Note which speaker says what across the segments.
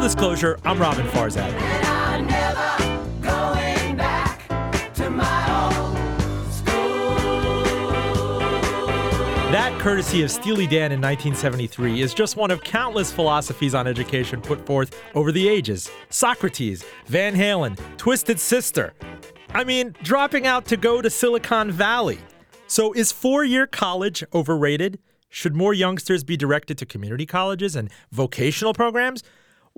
Speaker 1: Full disclosure, I'm Roben Farzad. That, courtesy of Steely Dan in 1973, is just one of countless philosophies on education put forth over the ages. Socrates, Van Halen, Twisted Sister. I mean, dropping out to go to Silicon Valley. So, is four year college overrated? Should more youngsters be directed to community colleges and vocational programs?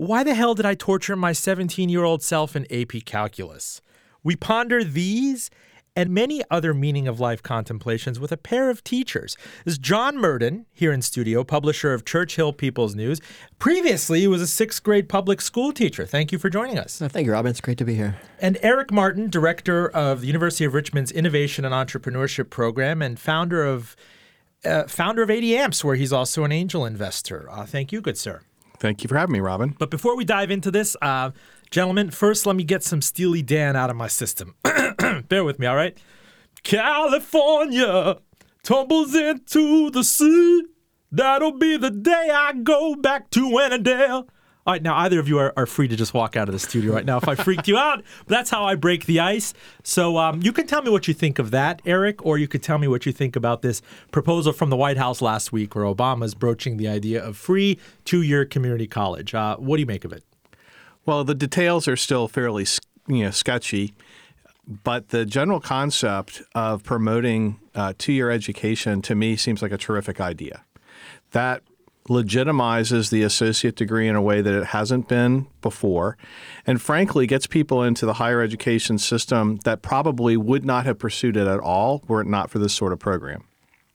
Speaker 1: Why the hell did I torture my 17 year old self in AP Calculus? We ponder these and many other meaning of life contemplations with a pair of teachers. This is John Murden, here in studio, publisher of Church Hill People's News. Previously, he was a sixth grade public school teacher. Thank you for joining us.
Speaker 2: Oh, thank you, Roben. It's great to be here.
Speaker 1: And Eric Martin, director of the University of Richmond's Innovation and Entrepreneurship Program and founder of uh, founder of 80 Amps, where he's also an angel investor. Uh, thank you, good sir.
Speaker 3: Thank you for having me, Roben.
Speaker 1: But before we dive into this, uh, gentlemen, first let me get some Steely Dan out of my system. Bear with me, all right? California tumbles into the sea. That'll be the day I go back to Annandale. All right, now either of you are, are free to just walk out of the studio right now if I freaked you out. But that's how I break the ice. So um, you can tell me what you think of that, Eric, or you could tell me what you think about this proposal from the White House last week where Obama's broaching the idea of free two year community college. Uh, what do you make of it?
Speaker 3: Well, the details are still fairly you know, sketchy, but the general concept of promoting uh, two year education to me seems like a terrific idea. That legitimizes the associate degree in a way that it hasn't been before, and frankly gets people into the higher education system that probably would not have pursued it at all were it not for this sort of program.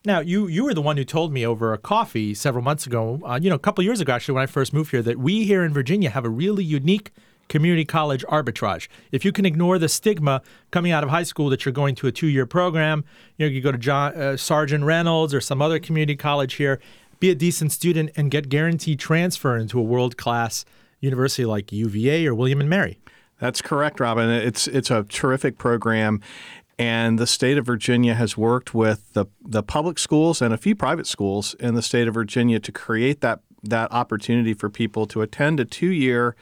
Speaker 1: Now, you you were the one who told me over a coffee several months ago, uh, you know, a couple years ago actually, when I first moved here, that we here in Virginia have a really unique community college arbitrage. If you can ignore the stigma coming out of high school that you're going to a two-year program, you know, you go to John, uh, Sargeant Reynolds or some other community college here, be a decent student and get guaranteed transfer into a world-class university like UVA or William and Mary.
Speaker 3: That's correct, Roben. It's it's a terrific program. And the state of Virginia has worked with the, the public schools and a few private schools in the state of Virginia to create that, that opportunity for people to attend a two year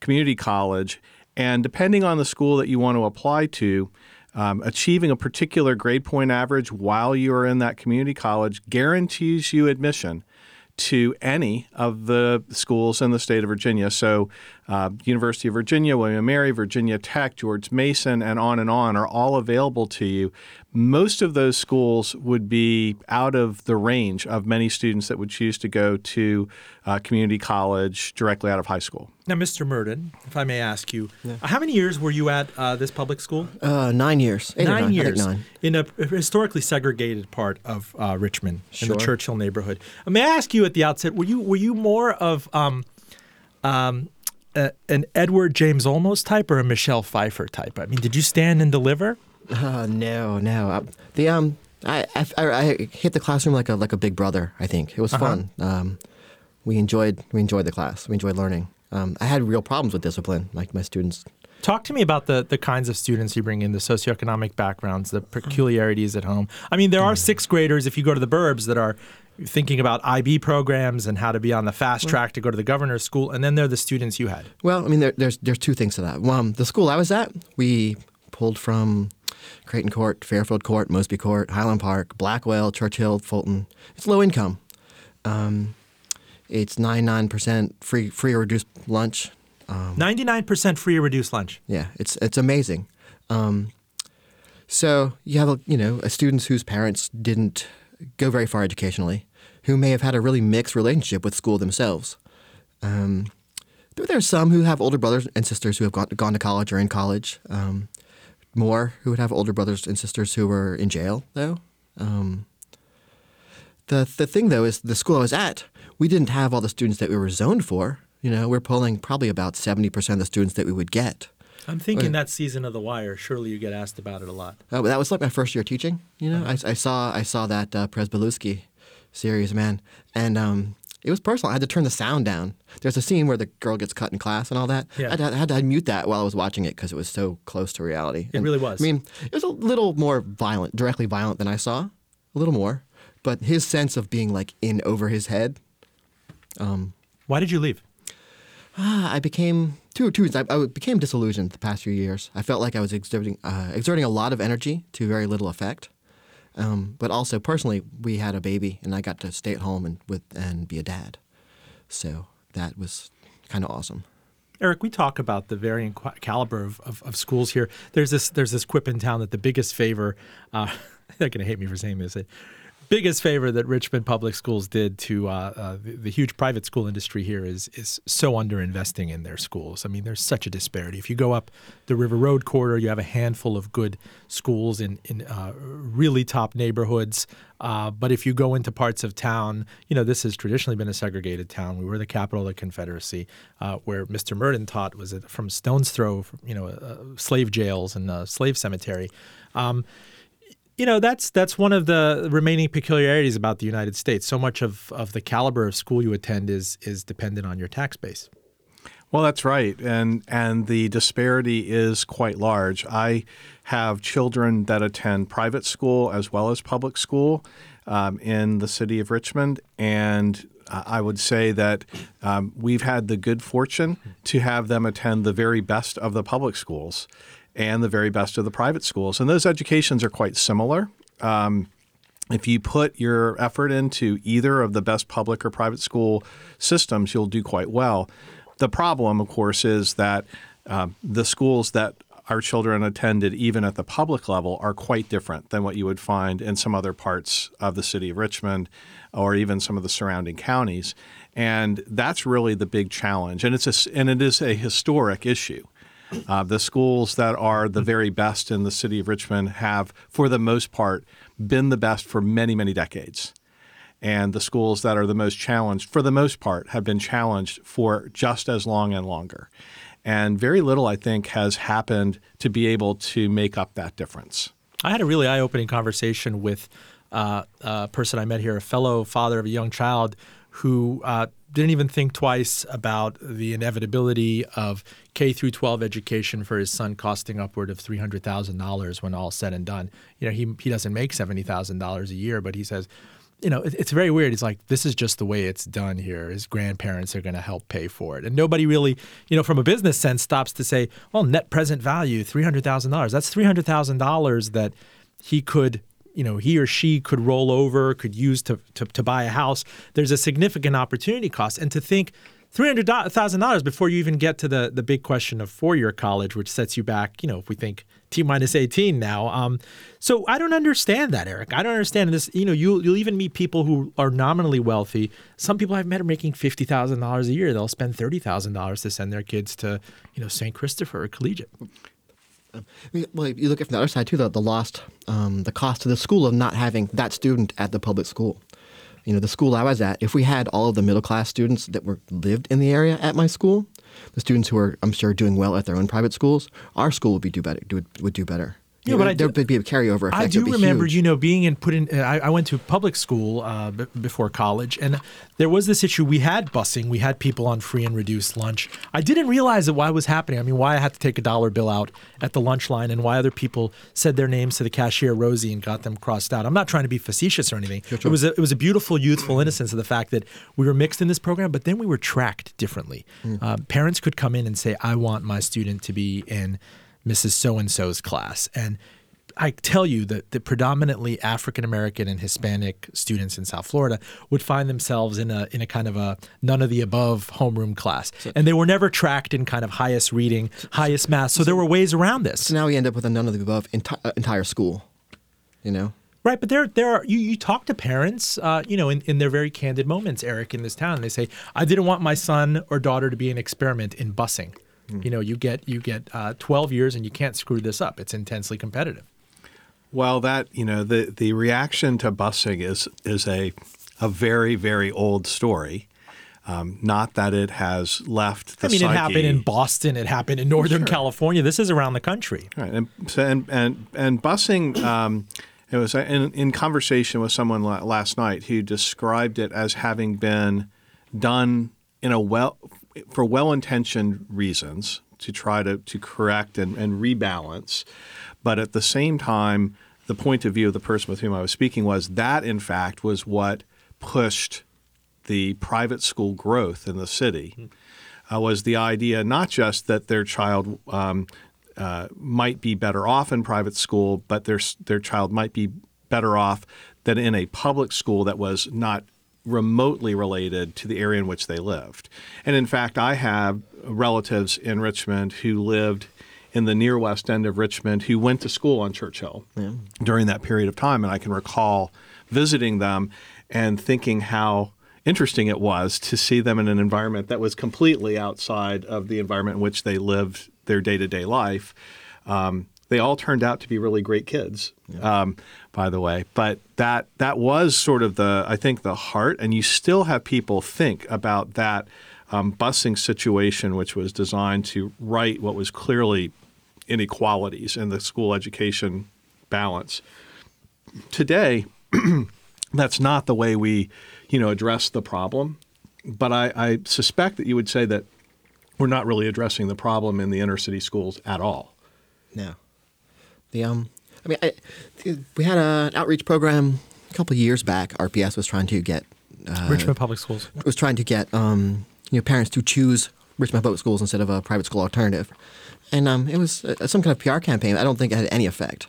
Speaker 3: community college. And depending on the school that you want to apply to, um, achieving a particular grade point average while you are in that community college guarantees you admission to any of the schools in the state of Virginia. So, uh, University of Virginia, William Mary, Virginia Tech, George Mason, and on and on are all available to you. Most of those schools would be out of the range of many students that would choose to go to uh, community college directly out of high school.
Speaker 1: Now, Mr. Murden, if I may ask you, yeah. how many years were you at uh, this public school?
Speaker 2: Uh, nine years.
Speaker 1: Nine years.
Speaker 2: Nine.
Speaker 1: In a historically segregated part of uh, Richmond,
Speaker 2: sure.
Speaker 1: in the Church Hill neighborhood. Uh, may I ask you at the outset, were you were you more of um, um, a, an Edward James Olmos type or a Michelle Pfeiffer type? I mean, did you stand and deliver?
Speaker 2: Uh, no, no. Uh, the um, I, I, I hit the classroom like a like a big brother. I think it was uh-huh. fun. Um, we enjoyed we enjoyed the class. We enjoyed learning. Um, I had real problems with discipline. Like my students.
Speaker 1: Talk to me about the the kinds of students you bring in, the socioeconomic backgrounds, the peculiarities at home. I mean, there are mm. sixth graders if you go to the burbs that are thinking about IB programs and how to be on the fast track to go to the governor's school, and then there are the students you had.
Speaker 2: Well, I mean, there, there's there's two things to that. One, the school I was at, we pulled from Creighton Court, Fairfield Court, Mosby Court, Highland Park, Blackwell, Church Hill, Fulton. It's low income. Um, it's 99% free free or reduced lunch.
Speaker 1: Um, 99% free or reduced lunch.
Speaker 2: Yeah, it's it's amazing. Um, so you have you know students whose parents didn't go very far educationally, who may have had a really mixed relationship with school themselves. Um, there are some who have older brothers and sisters who have gone, gone to college or in college. Um, more who would have older brothers and sisters who were in jail, though. Um, the the thing though is the school I was at, we didn't have all the students that we were zoned for. You know, we're pulling probably about seventy percent of the students that we would get.
Speaker 1: I'm thinking that season of The Wire. Surely you get asked about it a lot.
Speaker 2: Oh, that was like my first year teaching. You know, uh-huh. I, I, saw I saw that uh, series, man, and um, it was personal. I had to turn the sound down. There's a scene where the girl gets cut in class and all that. Yeah. I, had, I had to mute that while I was watching it because it was so close to reality.
Speaker 1: It
Speaker 2: and,
Speaker 1: really was.
Speaker 2: I mean, it was a little more violent, directly violent than I saw, a little more. But his sense of being like in over his head.
Speaker 1: Um, Why did you leave?
Speaker 2: Ah, I became two two. I, I became disillusioned the past few years. I felt like I was exerting uh, exerting a lot of energy to very little effect. Um, but also personally, we had a baby, and I got to stay at home and with and be a dad. So that was kind of awesome.
Speaker 1: Eric, we talk about the varying caliber of, of, of, schools here. There's this there's this quip in town that the biggest favor. Uh, they're going to hate me for saying this biggest favor that Richmond Public Schools did to uh, uh, the, the, huge private school industry here is is so underinvesting in their schools. I mean, there's such a disparity. If you go up the River Road corridor, you have a handful of good schools in in uh, really top neighborhoods. Uh, but if you go into parts of town, you know this has traditionally been a segregated town. We were the capital of the Confederacy, uh, where Mr. Murden taught was from stone's throw, you know, uh, slave jails and slave cemetery. Um, you know that's that's one of the remaining peculiarities about the United States. So much of, of the caliber of school you attend is is dependent on your tax base.
Speaker 3: Well, that's right, and and the disparity is quite large. I have children that attend private school as well as public school um, in the city of Richmond, and I would say that um, we've had the good fortune to have them attend the very best of the public schools and the very best of the private schools. And those educations are quite similar. Um, if you put your effort into either of the best public or private school systems, you'll do quite well. The problem, of course, is that um, the schools that our children attended, even at the public level, are quite different than what you would find in some other parts of the city of Richmond or even some of the surrounding counties. And that's really the big challenge. And it's a, and it is a historic issue. Uh, the schools that are the very best in the city of Richmond have, for the most part, been the best for many, many decades. And the schools that are the most challenged, for the most part, have been challenged for just as long and longer. And very little, I think, has happened to be able to make up that difference.
Speaker 1: I had a really eye opening conversation with uh, a person I met here, a fellow father of a young child who uh, didn't even think twice about the inevitability of K through 12 education for his son costing upward of $300,000 when all said and done. You know, he he doesn't make $70,000 a year, but he says, you know, it, it's very weird. He's like, this is just the way it's done here. His grandparents are going to help pay for it. And nobody really, you know, from a business sense stops to say, well, net present value, $300,000. That's $300,000 that he could you know he or she could roll over, could use to, to, to buy a house. There's a significant opportunity cost, and to think three hundred thousand dollars before you even get to the the big question of four year college, which sets you back. You know, if we think T minus eighteen now. Um, so I don't understand that, Eric. I don't understand this. You know, you you'll even meet people who are nominally wealthy. Some people I've met are making fifty thousand dollars a year. They'll spend thirty thousand dollars to send their kids to you know St. Christopher or collegiate.
Speaker 2: Um, well, you look at from the other side too, the, the lost, um, the cost to the school of not having that student at the public school. You know, the school I was at, if we had all of the middle class students that were lived in the area at my school, the students who are, I'm sure, doing well at their own private schools, our school would be do better, would, would do better. Yeah, but there would be a carryover effect.
Speaker 1: I do remember,
Speaker 2: huge.
Speaker 1: you know, being in put in. Uh, I, I went to public school uh, b- before college, and there was this issue. We had busing. We had people on free and reduced lunch. I didn't realize that why it was happening. I mean, why I had to take a dollar bill out at the lunch line, and why other people said their names to the cashier Rosie and got them crossed out. I'm not trying to be facetious or anything. Sure, sure. It was a, it was a beautiful, youthful innocence of the fact that we were mixed in this program, but then we were tracked differently. Mm. Uh, parents could come in and say, "I want my student to be in." Mrs. So and so's class. And I tell you that the predominantly African American and Hispanic students in South Florida would find themselves in a in a kind of a none of the above homeroom class, so, and they were never tracked in kind of highest reading, highest math. So, so, there were ways around this.
Speaker 2: So now we end up with a none of the above enti- uh, entire school, you know.
Speaker 1: Right, but there, there are you, you talk to parents, uh, you know, in, in their very candid moments, Eric, in this town. And they say, "I didn't want my son or daughter to be an experiment in busing." Mm. You know, you get you get uh, 12 years and you can't screw this up. It's intensely competitive.
Speaker 3: Well, that you know the the reaction to busing is is a a very very old story. Um, not that it has left. I
Speaker 1: mean,
Speaker 3: psyche.
Speaker 1: it happened in Boston. It happened in Northern sure. California. This is around the country.
Speaker 3: Right, and and and, and busing. Um, it was in, in conversation with someone last night who described it as having been done in a well for well-intentioned reasons to try to to correct and, and rebalance but at the same time, the point of view of the person with whom I was speaking was that, in fact, was what pushed the private school growth in the city. uh, was the idea not just that their child um, uh, might be better off in private school, but their their child might be better off than in a public school that was not remotely related to the area in which they lived. And in fact, I have relatives in Richmond who lived in the near west end of Richmond who went to school on Church Hill yeah. during that period of time. And I can recall visiting them and thinking how interesting it was to see them in an environment that was completely outside of the environment in which they lived their day to day life. Um, they all turned out to be really great kids, yeah. um, by the way. But that that was sort of the I think the heart, and you still have people think about that um, busing situation, which was designed to right what was clearly inequalities in the school education balance. Today, that's not the way we, you know, address the problem. But I, I suspect that you would say that we're not really addressing the problem in the inner city schools at all.
Speaker 2: No. The um, I mean, I, we had an outreach program a couple years back. RPS was trying to get
Speaker 1: uh, Richmond Public Schools
Speaker 2: was trying to get um, you know parents to choose Richmond Public Schools instead of a private school alternative, and um, it was uh, some kind of PR campaign. I don't think it had any effect.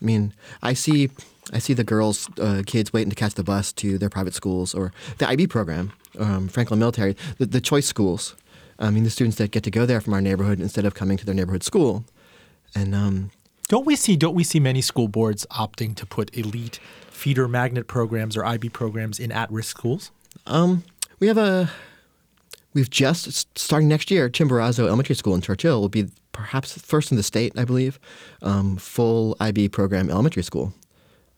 Speaker 2: I mean, I see I see the girls, uh, kids waiting to catch the bus to their private schools or the IB program, um, Franklin Military, the, the choice schools. I mean, the students that get to go there from our neighborhood instead of coming to their neighborhood school, and um,
Speaker 1: don't we see don't we see many school boards opting to put elite feeder magnet programs or IB programs in at-risk schools?
Speaker 2: Um, we have a we've just starting next year. Chimborazo Elementary School in Church Hill will be perhaps first in the state, I believe, um, full IB program elementary school.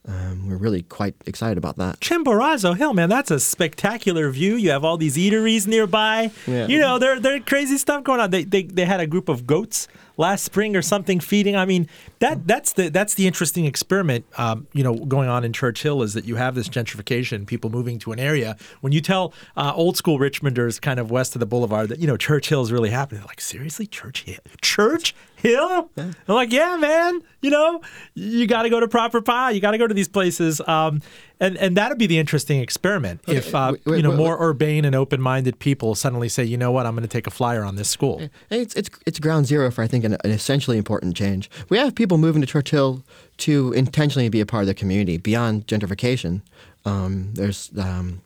Speaker 2: Um, we're really quite excited about that.
Speaker 1: Chimborazo Hill, man, that's a spectacular view. You have all these eateries nearby. Yeah. You know, there there crazy stuff going on. They, they they had a group of goats last spring or something feeding. I mean, that that's the that's the interesting experiment. Um, you know, going on in Church Hill is that you have this gentrification, people moving to an area. When you tell uh, old school Richmonders, kind of west of the boulevard, that you know Church Hill is really happening, they're like, seriously, Church Hill, Church Hill? Yeah. I'm like, yeah, man. You know, you got to go to proper pie. You got to go to these places. Um, and and that'd be the interesting experiment okay. if uh, wait, wait, you know wait, more urbane and open-minded people suddenly say, you know what, I'm going to take a flyer on this school.
Speaker 2: It's it's it's ground zero for I think an, an essentially important change. We have people moving to Church Hill to intentionally be a part of the community beyond gentrification. Um, there's um,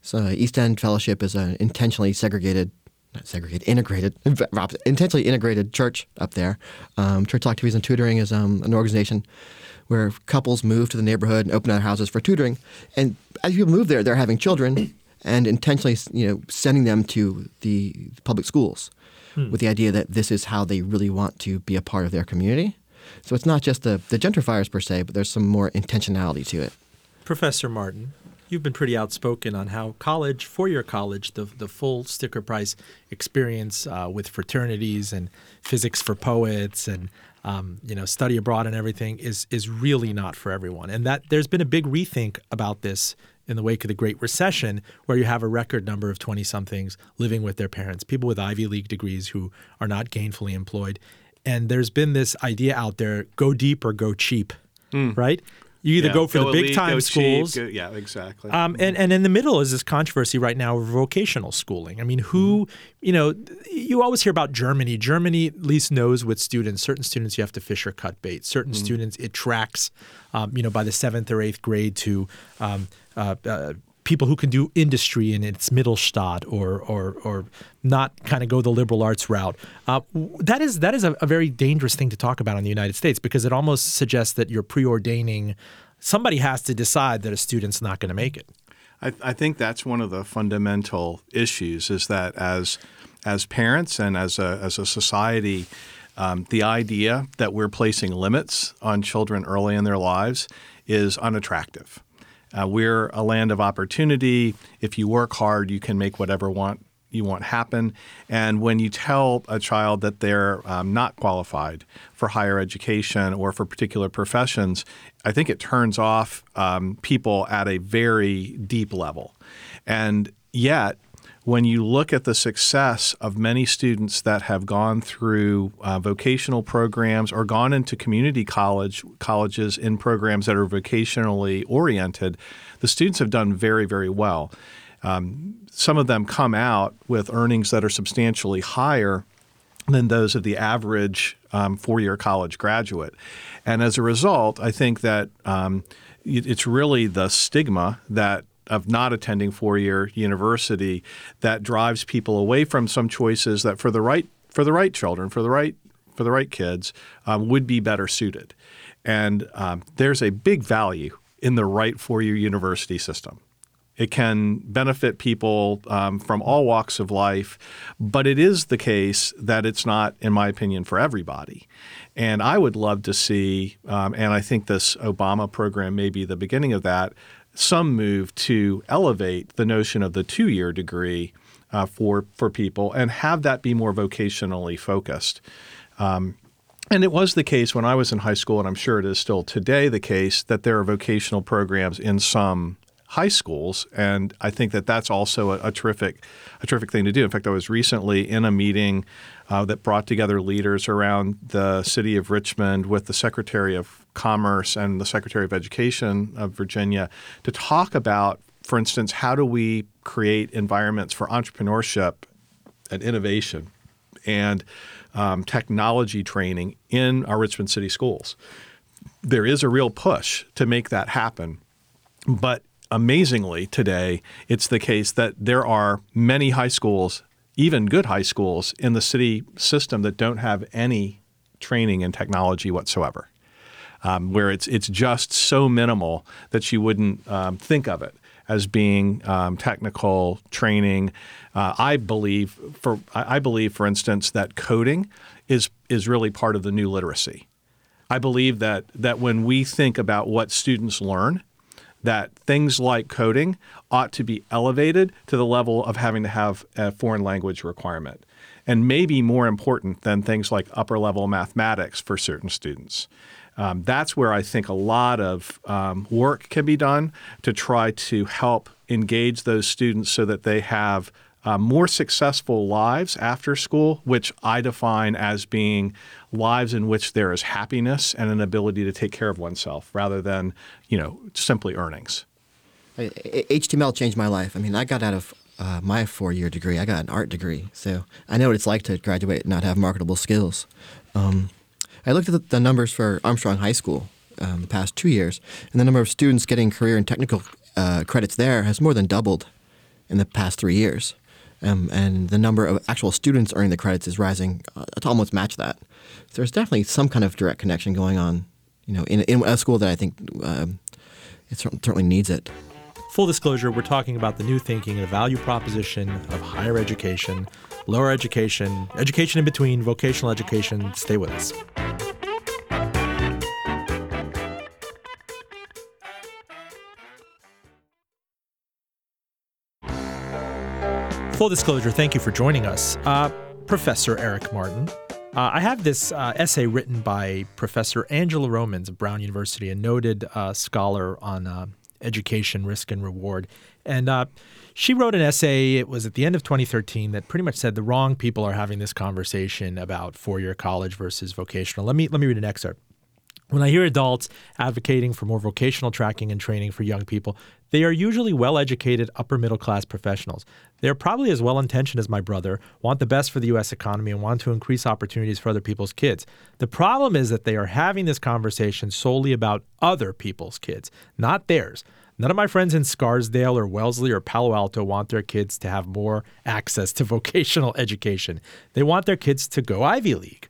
Speaker 2: so East End Fellowship is an intentionally segregated not segregated, integrated, intentionally integrated church up there. Um, church Activities and Tutoring is um, an organization where couples move to the neighborhood and open their houses for tutoring. And as people move there, they're having children and intentionally, you know, sending them to the public schools hmm. with the idea that this is how they really want to be a part of their community. So it's not just the, the gentrifiers per se, but there's some more intentionality to it.
Speaker 1: Professor Martin, you've been pretty outspoken on how college, for your college, the, the full sticker price experience uh, with fraternities and physics for poets and um, you know, study abroad and everything is is really not for everyone. And that there's been a big rethink about this in the wake of the Great Recession, where you have a record number of 20 somethings living with their parents, people with Ivy League degrees who are not gainfully employed. And there's been this idea out there go deep or go cheap, mm. right? You either yeah, go for go the big elite, time schools.
Speaker 3: Cheap, go, yeah, exactly.
Speaker 1: Um, and, and in the middle is this controversy right now of vocational schooling. I mean, who, mm-hmm. you know, you always hear about Germany. Germany at least knows with students. Certain students you have to fish or cut bait. Certain mm-hmm. students it tracks, um, you know, by the seventh or eighth grade to um, uh, uh, people who can do industry in its Mittelstand or or or not kind of go the liberal arts route. Uh, that is that is a, a, very dangerous thing to talk about in the United States because it almost suggests that you're preordaining. Somebody has to decide that a student's not going to make it.
Speaker 3: I, I think that's one of the fundamental issues is that as as parents and as a as a society. Um, the idea that we're placing limits on children early in their lives is unattractive. Uh, we're a land of opportunity. If you work hard, you can make whatever want you want happen. And when you tell a child that they're um, not qualified for higher education or for particular professions, I think it turns off um, people at a very deep level. And yet, when you look at the success of many students that have gone through uh, vocational programs or gone into community college colleges in programs that are vocationally oriented, the students have done very, very well. um, some of them come out with earnings that are substantially higher than those of the average um, four-year college graduate, and as a result, I think that um, it's really the stigma that of not attending four-year university that drives people away from some choices that for the right for the right children for the right for the right kids um, would be better suited. And um, there's a big value in the right four-year university system. It can benefit people um, from all walks of life, but it is the case that it's not, in my opinion, for everybody. And I would love to see, um, and I think this Obama program may be the beginning of that, some move to elevate the notion of the two year degree uh, for, for people and have that be more vocationally focused. Um, and it was the case when I was in high school, and I'm sure it is still today the case, that there are vocational programs in some high schools, and I think that that's also a, a terrific, a terrific thing to do. In fact, I was recently in a meeting uh, that brought together leaders around the city of Richmond with the Secretary of Commerce and the Secretary of Education of Virginia to talk about, for instance, how do we create environments for entrepreneurship and innovation and um, technology training in our Richmond City schools. There is a real push to make that happen. But amazingly, today, it's the case that there are many high schools, even good high schools, in the city system that don't have any training in technology whatsoever. Um, where it's it's just so minimal that you wouldn't um, think of it as being um, technical training. Uh, I believe for I believe, for instance, that coding is is really part of the new literacy. I believe that that when we think about what students learn, that things like coding ought to be elevated to the level of having to have a foreign language requirement, and maybe more important than things like upper level mathematics for certain students. Um, that's where I think a lot of um, work can be done to try to help engage those students so that they have uh, more successful lives after school, which I define as being lives in which there is happiness and an ability to take care of oneself rather than, you know, simply earnings.
Speaker 2: HTML changed my life. I mean, I got out of uh, my four-year degree. I got an art degree, so I know what it's like to graduate and not have marketable skills. Um, I looked at the, numbers for Armstrong High School um, the past two years, and the number of students getting career and technical uh, credits there has more than doubled in the past three years. Um, and the number of actual students earning the credits is rising uh, to almost match that. So there's definitely some kind of direct connection going on, you know, in, in a school that I think uh, it certainly needs it.
Speaker 1: Full disclosure, we're talking about the new thinking and the value proposition of higher education, lower education, education in between, vocational education. Stay with us. Full disclosure, thank you for joining us. Uh, Professor Eric Martin. Uh, I have this uh, essay written by Professor Angela Romans of Brown University, a noted uh, scholar on uh, education, risk, and reward. And uh, she wrote an essay, it was at the end of 2013, that pretty much said the wrong people are having this conversation about four year college versus vocational. Let me, let me read an excerpt. When I hear adults advocating for more vocational tracking and training for young people, they are usually well educated, upper middle class professionals. They are probably as well intentioned as my brother, want the best for the U.S. economy, and want to increase opportunities for other people's kids. The problem is that they are having this conversation solely about other people's kids, not theirs. None of my friends in Scarsdale or Wellesley or Palo Alto want their kids to have more access to vocational education. They want their kids to go Ivy League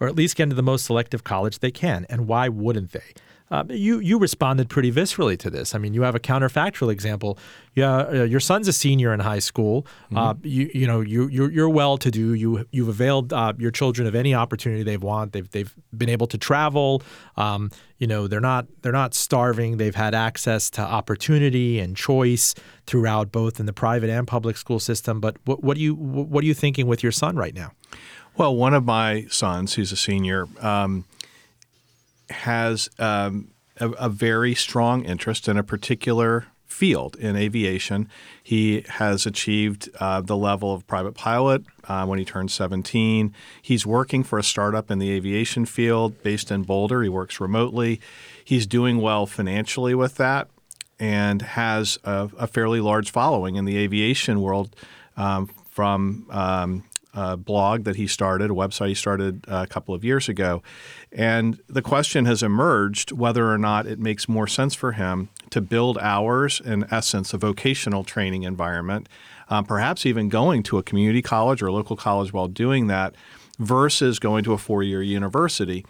Speaker 1: or at least get into the most selective college they can. And why wouldn't they? Uh, you you responded pretty viscerally to this. I mean, you have a counterfactual example. Yeah, uh, your son's a senior in high school. Mm-hmm. Uh, you you know you you're, you're well to do. You you've availed uh, your children of any opportunity they've want. They've they've been able to travel. Um, you know they're not they're not starving. They've had access to opportunity and choice throughout both in the private and public school system. But what what do you what are you thinking with your son right now?
Speaker 3: Well, one of my sons, who's a senior, um, has um, a, a, very strong interest in a particular field in aviation. He has achieved uh, the level of private pilot uh, when he turned 17. He's working for a startup in the aviation field based in Boulder. He works remotely. He's doing well financially with that. and has a, a fairly large following in the aviation world um, from um, a blog that he started, a website he started a couple of years ago. And the question has emerged whether or not it makes more sense for him to build ours, in essence, a vocational training environment, um, perhaps even going to a community college or local college while doing that, versus going to a four year university.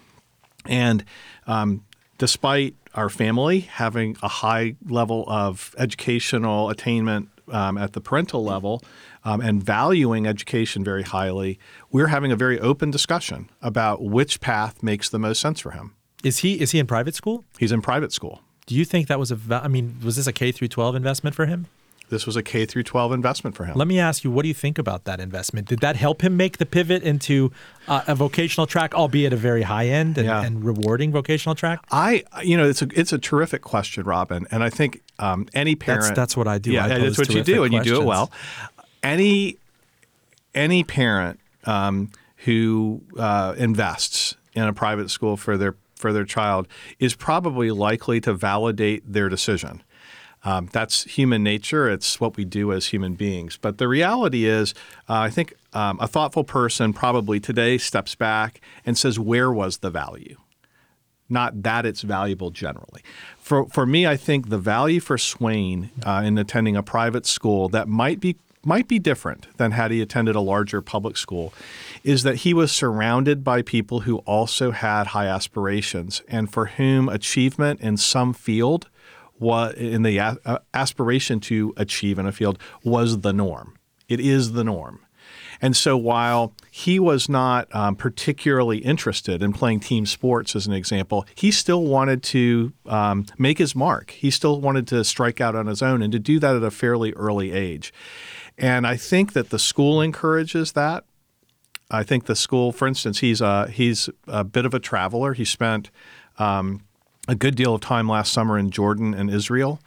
Speaker 3: And um, despite our family having a high level of educational attainment um, at the parental level um, and valuing education very highly, we're having a very open discussion about which path makes the most sense for him.
Speaker 1: Is he is he in private school?
Speaker 3: He's in private school.
Speaker 1: Do you think that was a? I mean, was this a K through 12 investment for him?
Speaker 3: This was a K through 12 investment for him.
Speaker 1: Let me ask you, what do you think about that investment? Did that help him make the pivot into uh, a vocational track, albeit a very high end and,
Speaker 3: Yeah.
Speaker 1: and rewarding vocational track?
Speaker 3: I, you know, it's a it's a terrific question, Roben, and I think um, any parent.
Speaker 1: That's- that's what I do.
Speaker 3: Yeah,
Speaker 1: I
Speaker 3: that's what you do,
Speaker 1: terrific
Speaker 3: and you do it well. Any any parent um, who uh, invests in a private school for their for their child is probably likely to validate their decision. Um, that's human nature. It's what we do as human beings. But the reality is, uh, I think um, a thoughtful person probably today steps back and says, "Where was the value?" not that it's valuable generally. For for me, I think the value for Swain uh, in attending a private school that might be might be different than had he attended a larger public school is that he was surrounded by people who also had high aspirations and for whom achievement in some field was in the uh, aspiration to achieve in a field was the norm. It is the norm. And so while he was not um, particularly interested in playing team sports, as an example, he still wanted to um, make his mark. He still wanted to strike out on his own and to do that at a fairly early age. And I think that the school encourages that. I think the school, for instance, he's a, he's a bit of a traveler. He spent um, a good deal of time last summer in Jordan and Israel.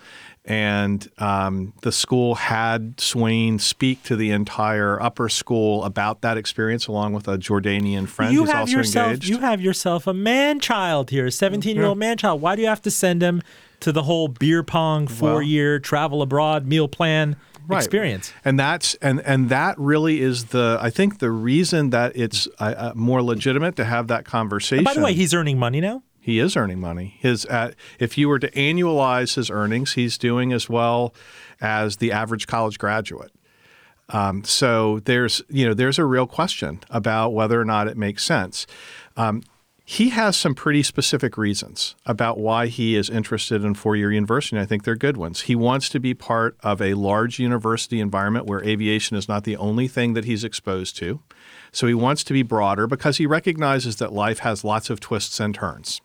Speaker 3: And um, the school had Swain speak to the entire upper school about that experience, along with a Jordanian friend
Speaker 1: you
Speaker 3: who's
Speaker 1: have
Speaker 3: also
Speaker 1: yourself
Speaker 3: engaged.
Speaker 1: you have yourself a man child here, a 17 year old man child. Why do you have to send him to the whole beer pong four year travel abroad meal plan
Speaker 3: Right.
Speaker 1: experience?
Speaker 3: and that's and and that really is the I think the reason that it's uh, uh, more legitimate to have that conversation.
Speaker 1: By the way, he's earning money now.
Speaker 3: He is earning money. His uh, if you were to annualize his earnings, he's doing as well as the average college graduate. Um, so there's you know there's a real question about whether or not it makes sense. Um, he has some pretty specific reasons about why he is interested in four-year university. and I think they're good ones. He wants to be part of a large university environment where aviation is not the only thing that he's exposed to. So he wants to be broader because he recognizes that life has lots of twists and turns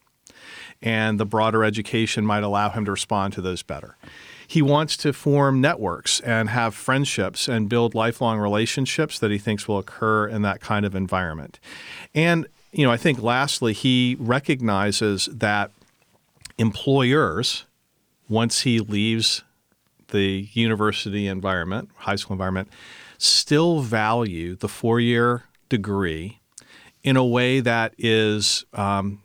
Speaker 3: and the broader education might allow him to respond to those better. He wants to form networks and have friendships and build lifelong relationships that he thinks will occur in that kind of environment. And you know, I think lastly, he recognizes that employers, once he leaves the university environment, high school environment, still value the four year degree in a way that is um,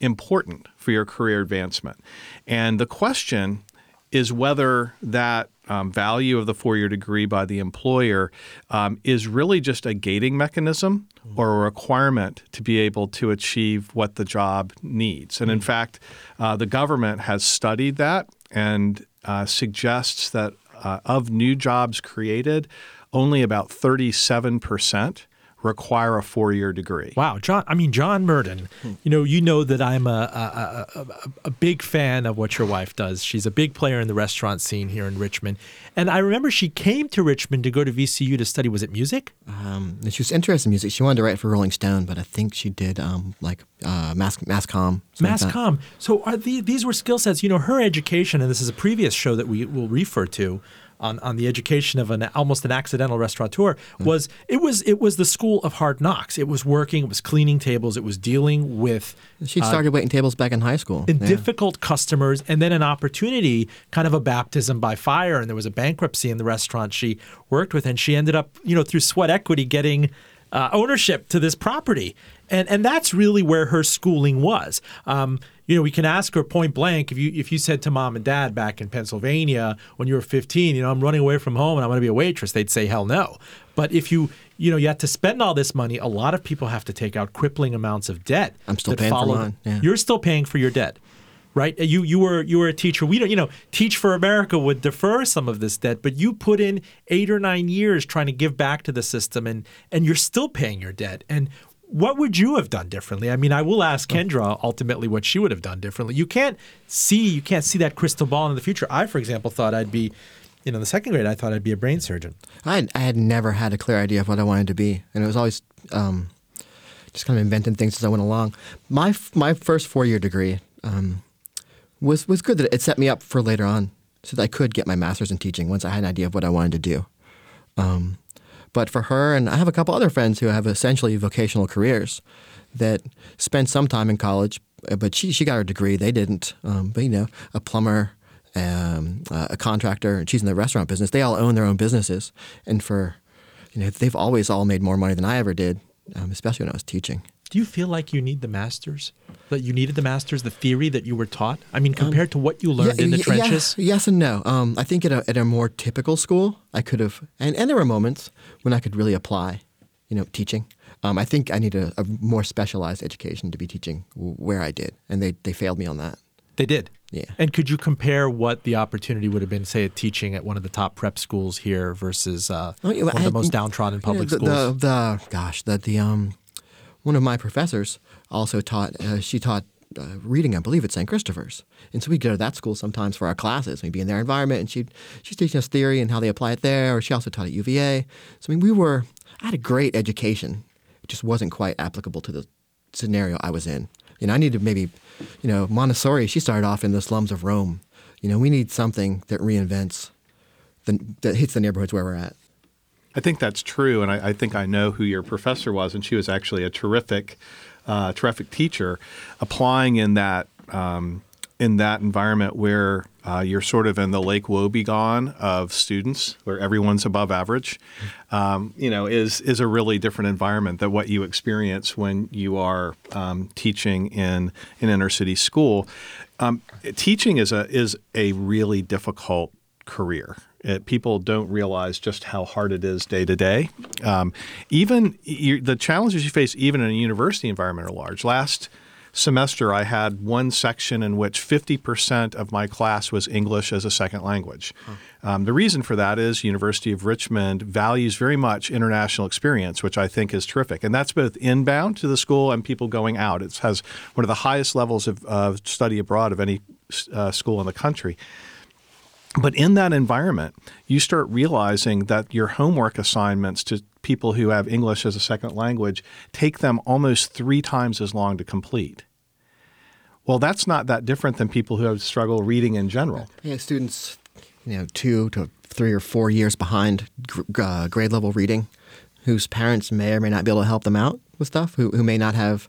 Speaker 3: important for your career advancement. And the question is whether that um, value of the four year degree by the employer um, is really just a gating mechanism or a requirement to be able to achieve what the job needs. And in fact, uh, the government has studied that and uh, suggests that uh, of new jobs created, only about 37% require a four year degree.
Speaker 1: Wow, John. I mean, John Murden. You know, you know that I'm a, a, a, a, a big fan of what your wife does. She's a big player in the restaurant scene here in Richmond, and I remember she came to Richmond to go to VCU to study. Was it music?
Speaker 2: Um, she was interested in music. She wanted to write for Rolling Stone, but I think she did um, like uh, mass mass com. something like that.
Speaker 1: Mass comm. So are the, these were skill sets. You know, her education, and this is a previous show that we will refer to on, on the education of an almost an accidental restaurateur. Was it was it was the school of hard knocks. It was working. It was cleaning tables. It was dealing with
Speaker 2: She started waiting tables back in high school.
Speaker 1: and
Speaker 2: Yeah.
Speaker 1: difficult customers, and then an opportunity, kind of a baptism by fire. And there was a bankruptcy in the restaurant she worked with, and she ended up, you know, through sweat equity, getting uh, ownership to this property. And and that's really where her schooling was. Um, you know, we can ask her point blank if you if you said to mom and dad back in Pennsylvania when you were 15, you know, I'm running away from home and I'm going to be a waitress, they'd say hell no. But if you you know you have to spend all this money, a lot of people have to take out crippling amounts of debt.
Speaker 2: I'm still paying for mine, yeah.
Speaker 1: You're still paying for your debt. Right, uh, you you were you were a teacher. We don't, you know, Teach for America would defer some of this debt, but you put in eight or nine years trying to give back to the system, and and you're still paying your debt. And what would you have done differently? I mean, I will ask Kendra ultimately what she would have done differently. You can't see you can't see that crystal ball in the future. I, for example, thought I'd be, you know, in the second grade, I thought I'd be a brain surgeon.
Speaker 2: I had, I had never had a clear idea of what I wanted to be, and it was always um, just kind of inventing things as I went along. My my first four year degree um, was was good that it set me up for later on, so that I could get my master's in teaching once I had an idea of what I wanted to do. Um, but for her, and I have a couple other friends who have essentially vocational careers that spent some time in college, uh, but she she got her degree, they didn't. Um, but you know, a plumber, um, uh, a contractor, and she's in the restaurant business. They all own their own businesses, and for you know, they've always all made more money than I ever did, um, especially when I was teaching.
Speaker 1: Do you feel like you need the masters? That you needed the masters, the theory that you were taught? I mean, compared to what you learned in the
Speaker 2: Um, yeah,
Speaker 1: trenches?
Speaker 2: yes and no. Um, I think at a, at a more typical school, I could have, and, and there were moments when I could really apply, you know, teaching. Um, I think I need a, a more specialized education to be teaching where I did, and they, they failed me on that.
Speaker 1: They did.
Speaker 2: Yeah.
Speaker 1: And could you compare what the opportunity would have been, say, at teaching at one of the top prep schools here versus uh,
Speaker 2: Oh, yeah,
Speaker 1: one of the most downtrodden
Speaker 2: you know,
Speaker 1: public
Speaker 2: the,
Speaker 1: schools?
Speaker 2: The, the gosh, the the um, one of my professors also taught. Uh, she taught uh, reading, I believe, at St. Christopher's, and so we'd go to that school sometimes for our classes. We'd be in their environment, and she'd, she's teaching us theory and how they apply it there. Or she also taught at UVA. So I mean, we were. I had a great education. It just wasn't quite applicable to the scenario I was in. You know, I needed maybe, you know, Montessori. She started off in the slums of Rome. You know, we need something that reinvents, the, that hits the neighborhoods where we're at.
Speaker 3: I think that's true, and I, I think I know who your professor was, and she was actually a terrific, uh, terrific teacher, applying in that um, in that environment where uh, you're sort of in the Lake Wobegon of students, where everyone's above average. Um, you know, is is a really different environment than what you experience when you are um, teaching in an inner city school. Um, teaching is a is a really difficult career. It, people don't realize just how hard it is day to day. Um, Even you, the challenges you face, even in a university environment, are large. Last semester, I had one section in which 50% of my class was English as a second language. Um, the reason for that is University of Richmond values very much international experience, which I think is terrific, and that's both inbound to the school and people going out. It has one of the highest levels of, of study abroad of any uh, school in the country. But in that environment, you start realizing that your homework assignments to people who have English as a second language take them almost three times as long to complete. Well, that's not that different than people who have struggle reading in general.
Speaker 2: Yeah, students, you know, two to three or four years behind uh, grade level reading, whose parents may or may not be able to help them out with stuff, who, who may not have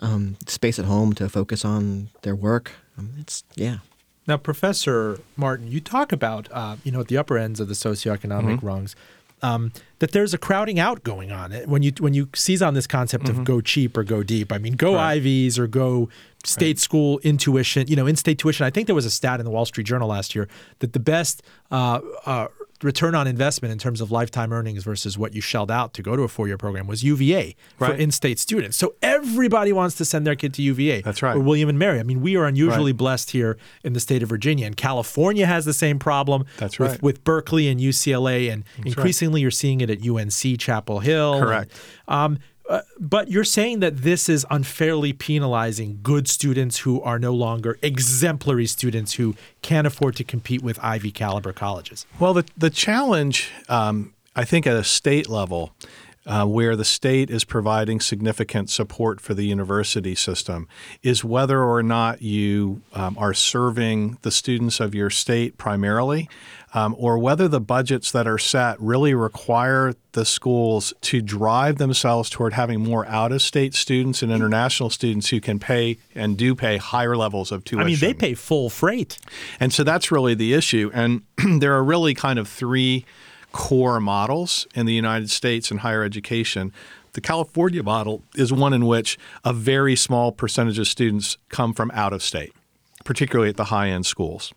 Speaker 2: um, space at home to focus on their work. Um, it's yeah.
Speaker 1: Now, Professor Martin, you talk about, uh, you know, at the upper ends of the socioeconomic
Speaker 3: Mm-hmm.
Speaker 1: rungs, um, that there's a crowding out going on. When you when you seize on this concept
Speaker 3: Mm-hmm.
Speaker 1: of go cheap or go deep, I mean, go Ivies or go state school intuition, you know, in-state tuition. I think there was a stat in the Wall Street Journal last year that the best uh, uh, return on investment in terms of lifetime earnings versus what you shelled out to go to a four-year program was UVA for in-state students. So everybody wants to send their kid to UVA.
Speaker 3: That's right.
Speaker 1: Or William and Mary. I mean, we are unusually
Speaker 3: Right.
Speaker 1: blessed here in the state of Virginia, and California has the same problem.
Speaker 3: That's
Speaker 1: with,
Speaker 3: right.
Speaker 1: with Berkeley and UCLA, and increasingly you're seeing it at UNC Chapel Hill.
Speaker 3: Correct.
Speaker 1: Um, uh, but you're saying that this is unfairly penalizing good students who are no longer exemplary students who can't afford to compete with Ivy caliber colleges.
Speaker 3: Well, the, the challenge, um, I think, at a state level, uh, where the state is providing significant support for the university system, is whether or not you um, are serving the students of your state primarily, um, or whether the budgets that are set really require the schools to drive themselves toward having more out of state students and international students who can pay and do pay higher levels of tuition.
Speaker 1: I mean, they pay full freight.
Speaker 3: And so that's really the issue. And there are really kind of three core models in the United States in higher education. The California model is one in which a very small percentage of students come from out of state, particularly at the high end schools.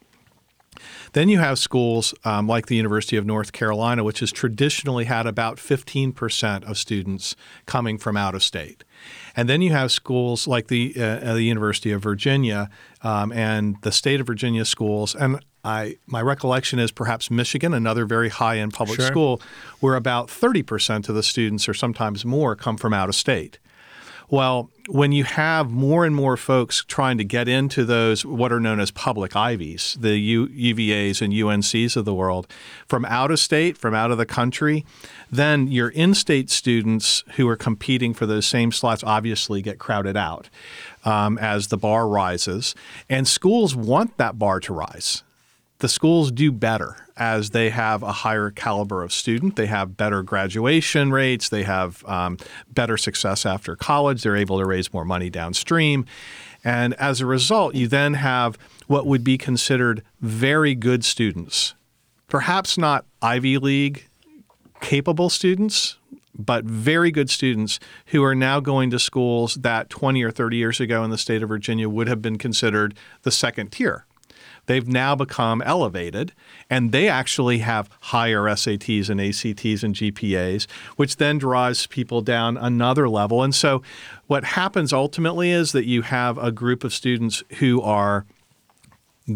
Speaker 3: Then you have schools um, like the University of North Carolina, which has traditionally had about 15% of students coming from out of state. And then you have schools like the, uh, the University of Virginia um, and the state of Virginia schools. And I, my recollection is perhaps Michigan, another very high end public
Speaker 1: Sure.
Speaker 3: school, where about 30% of the students or sometimes more come from out of state. Well, when you have more and more folks trying to get into those what are known as public Ivies, the U- UVAs and UNCs of the world, from out of state, from out of the country, then your in state students who are competing for those same slots obviously get crowded out um, as the bar rises. And schools want that bar to rise the schools do better as they have a higher caliber of student. They have better graduation rates. They have um, better success after college. They're able to raise more money downstream. And as a result, you then have what would be considered very good students, perhaps not Ivy League capable students, but very good students who are now going to schools that 20 or 30 years ago in the state of Virginia would have been considered the second tier. They've now become elevated, and they actually have higher SATs and ACTs and GPAs, which then drives people down another level. And so, what happens ultimately is that you have a group of students who are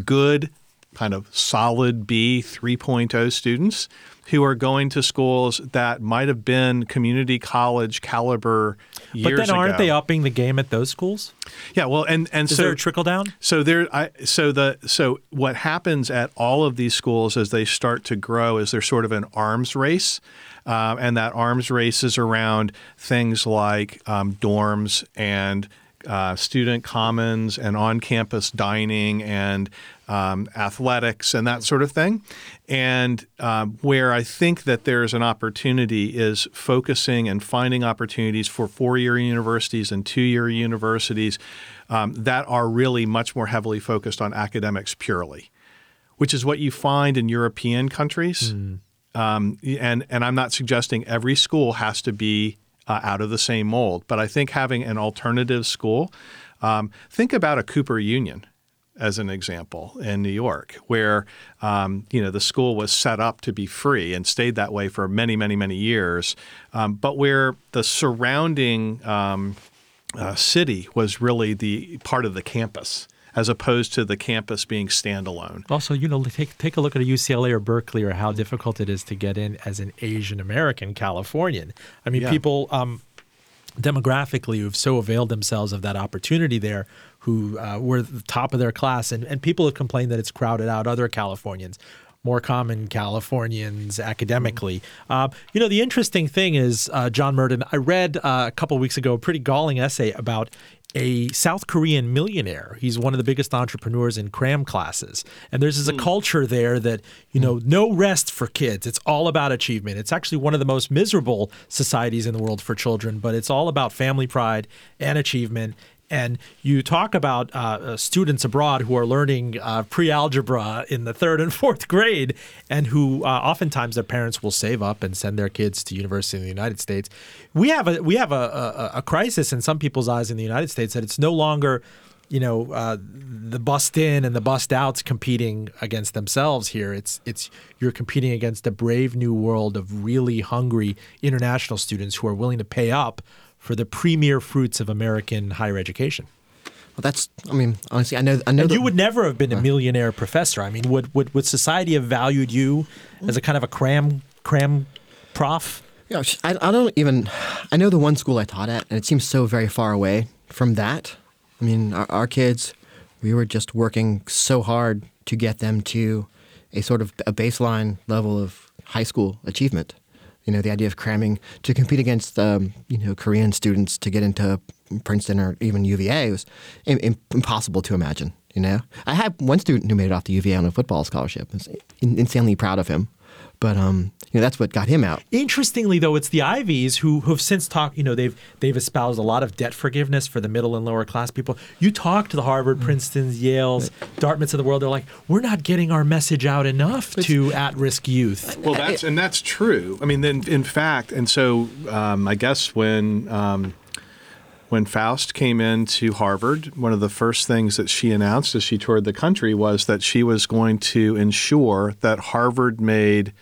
Speaker 3: good, kind of solid B 3.0 students who are going to schools that might have been community college caliber
Speaker 1: But then aren't
Speaker 3: ago.
Speaker 1: they upping the game at those schools?
Speaker 3: Yeah, well, and and
Speaker 1: Is
Speaker 3: so
Speaker 1: there a trickle down?
Speaker 3: so there, I, so the so what happens at all of these schools as they start to grow is there's sort of an arms race, um, and that arms race is around things like um, dorms and uh, student commons and on-campus dining and um, athletics and that sort of thing. And um, where I think that there's an opportunity is focusing and finding opportunities for four-year universities and two-year universities um, that are really much more heavily focused on academics purely, which is what you find in European countries. Um, and and I'm not suggesting every school has to be uh, out of the same mold, but I think having an alternative school. Um, think about a Cooper Union as an example in New York, where um, you know the school was set up to be free and stayed that way for many, many, many years, um, but where the surrounding um, uh, city was really the part of the campus, as opposed to the campus being standalone.
Speaker 1: Also, you know, take take a look at a UCLA or Berkeley or how difficult it is to get in as an Asian American Californian. I mean,
Speaker 3: Yeah.
Speaker 1: people um, demographically who've so availed themselves of that opportunity there, who uh, were the top of their class, and and people have complained that it's crowded out other Californians. More common Californians academically. Uh, you know, the interesting thing is, uh, John Murden, I read uh, a couple weeks ago a pretty galling essay about a South Korean millionaire. He's one of the biggest entrepreneurs in cram classes. And there's this a culture there that, you know, no rest for kids. It's all about achievement. It's actually one of the most miserable societies in the world for children, but it's all about family pride and achievement. And you talk about uh, uh, students abroad who are learning uh, pre algebra in the third and fourth grade, and who uh, oftentimes their parents will save up and send their kids to university in the United States. We have a we have a, a, a crisis in some people's eyes in the United States that it's no longer, you know, uh, the bust in and the bust outs competing against themselves here. It's it's you're competing against a brave new world of really hungry international students who are willing to pay up for the premier fruits of American higher education.
Speaker 2: Well, that's. I mean, honestly, I know. I know. That-
Speaker 1: you would never have been a millionaire professor. I mean, would would would society have valued you as a kind of a cram cram prof?
Speaker 2: Yeah, I, I don't even. I know the one school I taught at, and it seems so very far away from that. I mean, our, our kids, we were just working so hard to get them to a sort of a baseline level of high school achievement. You know, the idea of cramming to compete against, um, you know, Korean students to get into Princeton or even UVA was im- im- impossible to imagine. You know, I had one student who made it off the UVA on a football scholarship. I was insanely proud of him. But um, you know, that's what got him out.
Speaker 1: Interestingly, though, it's the Ivies who who have since talked. You know, they've they've espoused a lot of debt forgiveness for the middle and lower class people. You talk to the Harvard, Princeton's, Yale's, Dartmouths of the world. They're like, we're not getting our message out enough to at-risk youth.
Speaker 3: Well, that's and that's true. I mean, then in fact, and so um, I guess when um, when Faust came into Harvard, one of the first things that she announced as she toured the country was that she was going to ensure that Harvard made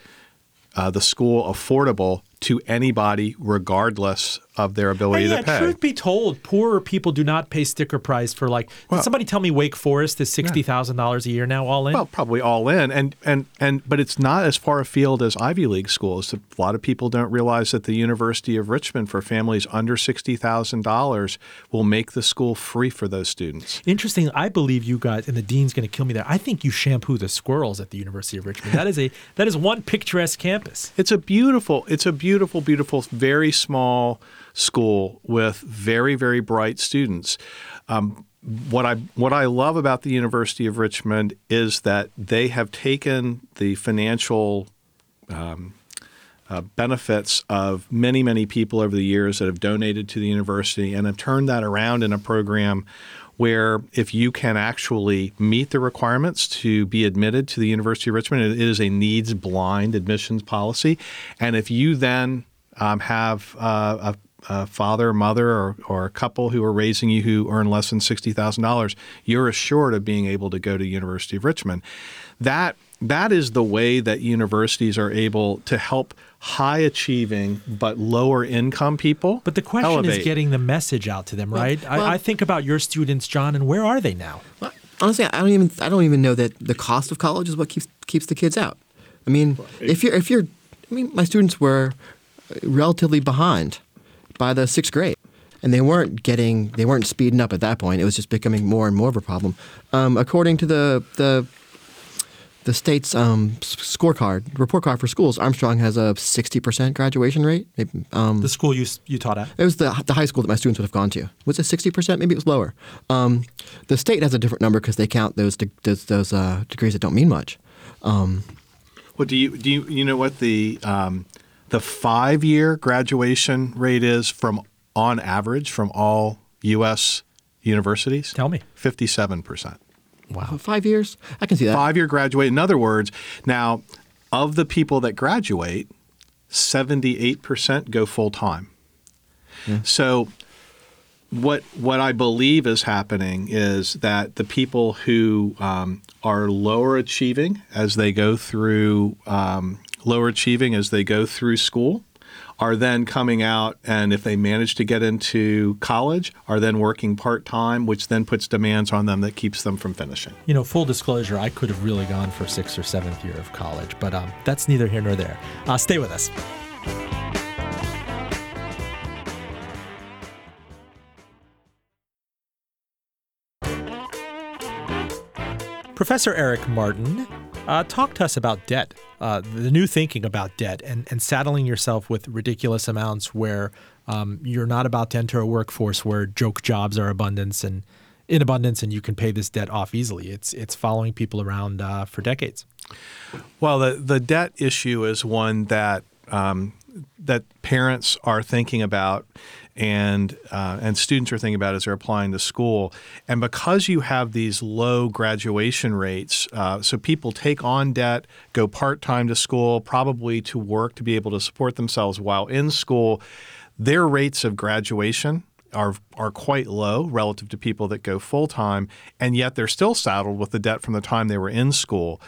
Speaker 3: uh, the school affordable to anybody, regardless of their ability
Speaker 1: yeah,
Speaker 3: to pay.
Speaker 1: truth be told, poorer people do not pay sticker price for like. did somebody tell me Wake Forest is sixty thousand dollars a year now, all in?
Speaker 3: Well, probably all in, and and and but it's not as far afield as Ivy League schools. A lot of people don't realize that the University of Richmond, for families under sixty thousand dollars, will make the school free for those students.
Speaker 1: Interesting. I believe you guys, and the dean's going to kill me there. I think you shampoo the squirrels at the University of Richmond. That is a that is one picturesque campus.
Speaker 3: It's a beautiful, it's a beautiful, beautiful, very small school with very, very bright students. Um, what I what I love about the University of Richmond is that they have taken the financial um, uh, benefits of many, many people over the years that have donated to the university and have turned that around in a program where if you can actually meet the requirements to be admitted to the University of Richmond, it is a needs blind admissions policy. And if you then um, have uh, a, a, father, mother, or, or a couple who are raising you who earn less than $60,000, you're assured of being able to go to University of Richmond. That that is the way that universities are able to help high achieving but lower income people.
Speaker 1: But the question
Speaker 3: elevate.
Speaker 1: is getting the message out to them, right?
Speaker 2: well-
Speaker 1: I, I think about your students, John, and where are they now?
Speaker 2: Well, honestly, I don't even I don't even know that the cost of college is what keeps keeps the kids out. I mean, if you're if you're, I mean, my students were relatively behind by the sixth grade, and they weren't getting they weren't speeding up at that point. It was just becoming more and more of a problem. Um, according to the the the state's um, scorecard report card for schools, Armstrong has a sixty percent graduation rate. Um,
Speaker 1: The school you you taught at.
Speaker 2: it was the, the high school that my students would have gone to. Was it sixty percent? Maybe it was lower. Um, the state has a different number because they count those de- those, those uh, degrees that don't mean much. Um,
Speaker 3: Well, do you do you you know what the um, the five year graduation rate is from on average from all U.S. universities?
Speaker 1: Tell me.
Speaker 3: Fifty seven percent.
Speaker 1: Wow.
Speaker 2: five years, I can see that.
Speaker 3: Five year graduate. In other words, now of the people that graduate, seventy eight percent go full time. So what what I believe is happening is that the people who um, are lower achieving as they go through um, lower achieving as they go through school are then coming out and if they manage to get into college are then working part-time which then puts demands on them that keeps them from finishing
Speaker 1: You know, full disclosure, I could have really gone for sixth or seventh year of college, but um, that's neither here nor there. Uh, stay with us. Professor Eric Martin, uh, talk to us about debt, uh, the new thinking about debt, and, and saddling yourself with ridiculous amounts where um, you're not about to enter a workforce where joke jobs are abundance and in abundance, and you can pay this debt off easily. It's it's following people around uh, for decades.
Speaker 3: Well, the the debt issue is one that um, that parents are thinking about, and uh, and students are thinking about as they're applying to school. And because you have these low graduation rates, uh, so people take on debt, go part time to school, probably to work to be able to support themselves while in school. Their rates of graduation are are quite low relative to people that go full time, and yet they're still saddled with the debt from the time they were in school.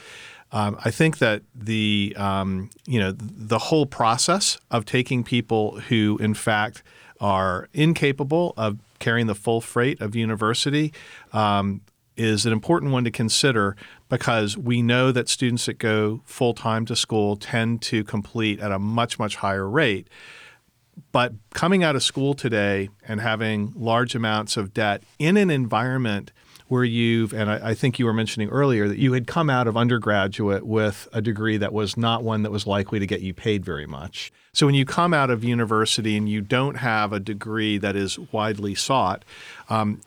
Speaker 3: Um, I think that the um, you know the whole process of taking people who in fact are incapable of carrying the full freight of university um, is an important one to consider because we know that students that go full time to school tend to complete at a much much higher rate. But coming out of school today and having large amounts of debt in an environment where you've, and I, I, think you were mentioning earlier that you had come out of undergraduate with a degree that was not one that was likely to get you paid very much. So when you come out of university and you don't have a degree that is widely sought, um,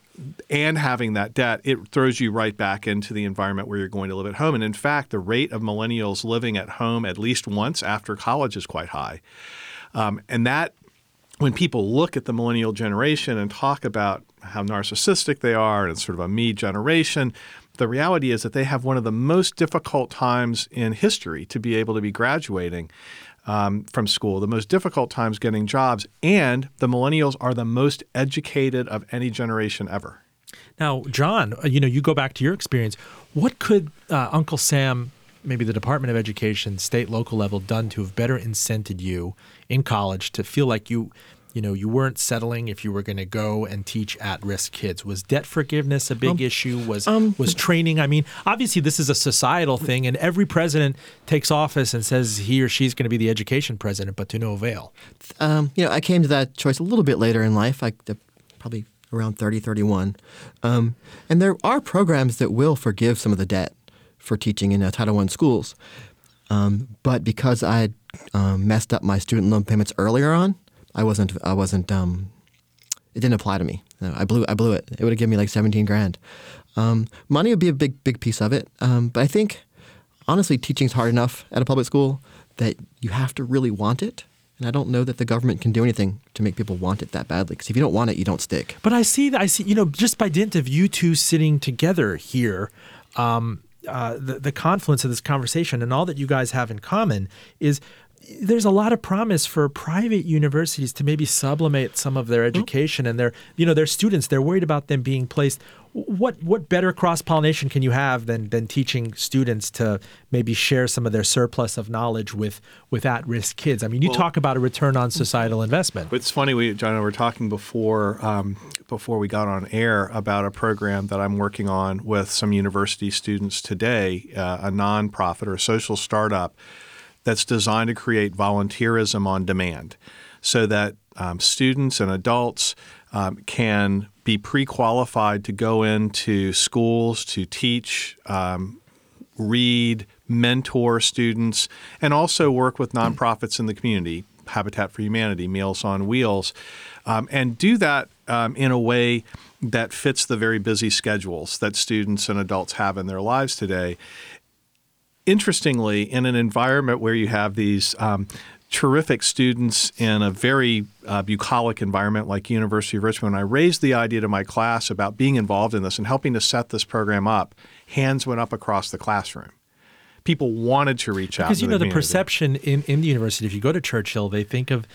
Speaker 3: and having that debt, it throws you right back into the environment where you're going to live at home. And in fact, the rate of millennials living at home at least once after college is quite high. Um, and that, when people look at the millennial generation and talk about how narcissistic they are and sort of a me generation, the reality is that they have one of the most difficult times in history to be able to be graduating um, from school, the most difficult times getting jobs, and the millennials are the most educated of any generation ever.
Speaker 1: Now, John, uh, you know, you go back to your experience. What could uh, Uncle Sam, maybe the Department of Education, state, local level, done to have better incented you in college to feel like you you know you weren't settling if you were going to go and teach at-risk kids. Was debt forgiveness a big um, issue? Was um, was training i mean obviously this is a societal thing and every president takes office and says he or she's going to be the education president but to no avail.
Speaker 2: Um, you know i came to that choice a little bit later in life like probably around 30 31 um, and there are programs that will forgive some of the debt for teaching in uh, title i schools. Um, but because i um, messed up my student loan payments earlier on I wasn't I wasn't um, it didn't apply to me. I blew I blew it. It would have given me like seventeen grand. Um, money would be a big big piece of it, um, but I think honestly, teaching's hard enough at a public school that you have to really want it. And I don't know that the government can do anything to make people want it that badly. Because if you don't want it, you don't stick.
Speaker 1: But I see that I see you know just by dint of you two sitting together here. Um, uh, the, the confluence of this conversation and all that you guys have in common is there's a lot of promise for private universities to maybe sublimate some of their mm-hmm. education and their you know their students they're worried about them being placed what what better cross pollination can you have than than teaching students to maybe share some of their surplus of knowledge with with at risk kids? I mean, you well, talk about a return on societal investment.
Speaker 3: It's funny, we John and I were talking before um, before we got on air about a program that I'm working on with some university students today, uh, a nonprofit or a social startup that's designed to create volunteerism on demand so that um, students and adults um, can be pre qualified to go into schools to teach, um, read, mentor students, and also work with nonprofits in the community, Habitat for Humanity, Meals on Wheels, um, and do that um, in a way that fits the very busy schedules that students and adults have in their lives today interestingly, in an environment where you have these um, terrific students in a very uh, bucolic environment like University of Richmond, when I raised the idea to my class about being involved in this and helping to set this program up. Hands went up across the classroom. People wanted to reach
Speaker 1: out
Speaker 3: because
Speaker 1: you know
Speaker 3: the,
Speaker 1: the perception in, in the university. If you go to Church Hill, they think of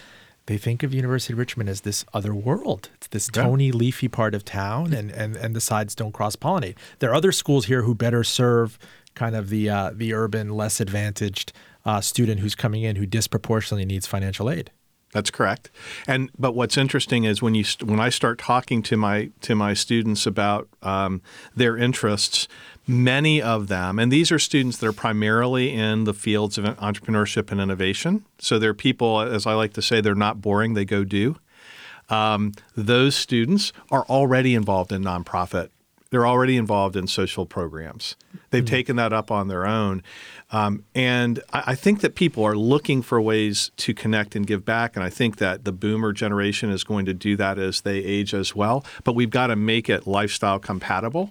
Speaker 1: they think of University of Richmond as this other world. It's this yeah. tony, leafy part of town, and, and, and the sides don't cross pollinate. There are other schools here who better serve kind of the uh, the urban, less advantaged uh, student who's coming in who disproportionately needs financial aid.
Speaker 3: That's correct. And but what's interesting is when you when I start talking to my to my students about um, their interests, many of them, and these are students that are primarily in the fields of entrepreneurship and innovation. So they're people, as I like to say, they're not boring; they go do. Um, those students are already involved in nonprofit they're already involved in social programs. They've mm-hmm. taken that up on their own. Um, and I, I, think that people are looking for ways to connect and give back. And I think that the boomer generation is going to do that as they age as well. But we've got to make it lifestyle compatible.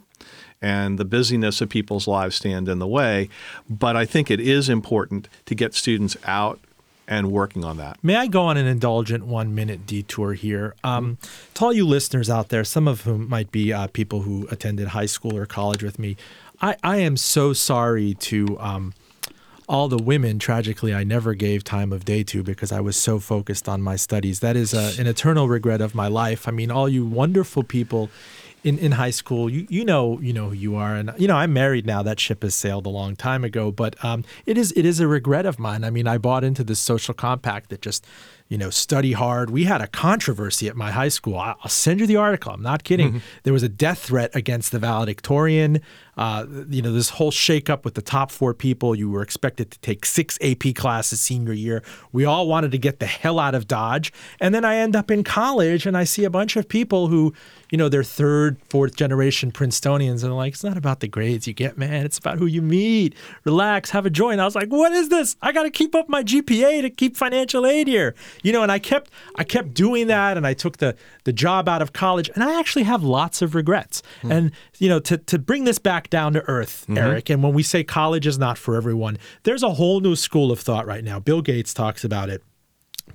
Speaker 3: And the busyness of people's lives stand in the way. But I think it is important to get students out and working on that.
Speaker 1: May I go on an indulgent one minute detour here? Um, to all you listeners out there, some of whom might be uh, people who attended high school or college with me, I, I am so sorry to um, all the women, tragically, I never gave time of day to because I was so focused on my studies. That is a, an eternal regret of my life. I mean, all you wonderful people in, in high school, you you know you know who you are, and you know I'm married now. That ship has sailed a long time ago, but um, it is it is a regret of mine. I mean, I bought into this social compact that just you know, study hard. We had a controversy at my high school. I'll send you the article. I'm not kidding. Mm-hmm. There was a death threat against the valedictorian. Uh, you know, this whole shakeup with the top four people. You were expected to take six AP classes senior year. We all wanted to get the hell out of Dodge. And then I end up in college and I see a bunch of people who, you know, they're third, fourth generation Princetonians. And like, it's not about the grades you get, man. It's about who you meet. Relax, have a joint. I was like, what is this? I got to keep up my GPA to keep financial aid here. you know, and I kept I kept doing that, and I took the the job out of college, and I actually have lots of regrets. Hmm. And you know, to to bring this back down to earth, mm-hmm. Eric, and when we say college is not for everyone, there's a whole new school of thought right now. Bill Gates talks about it.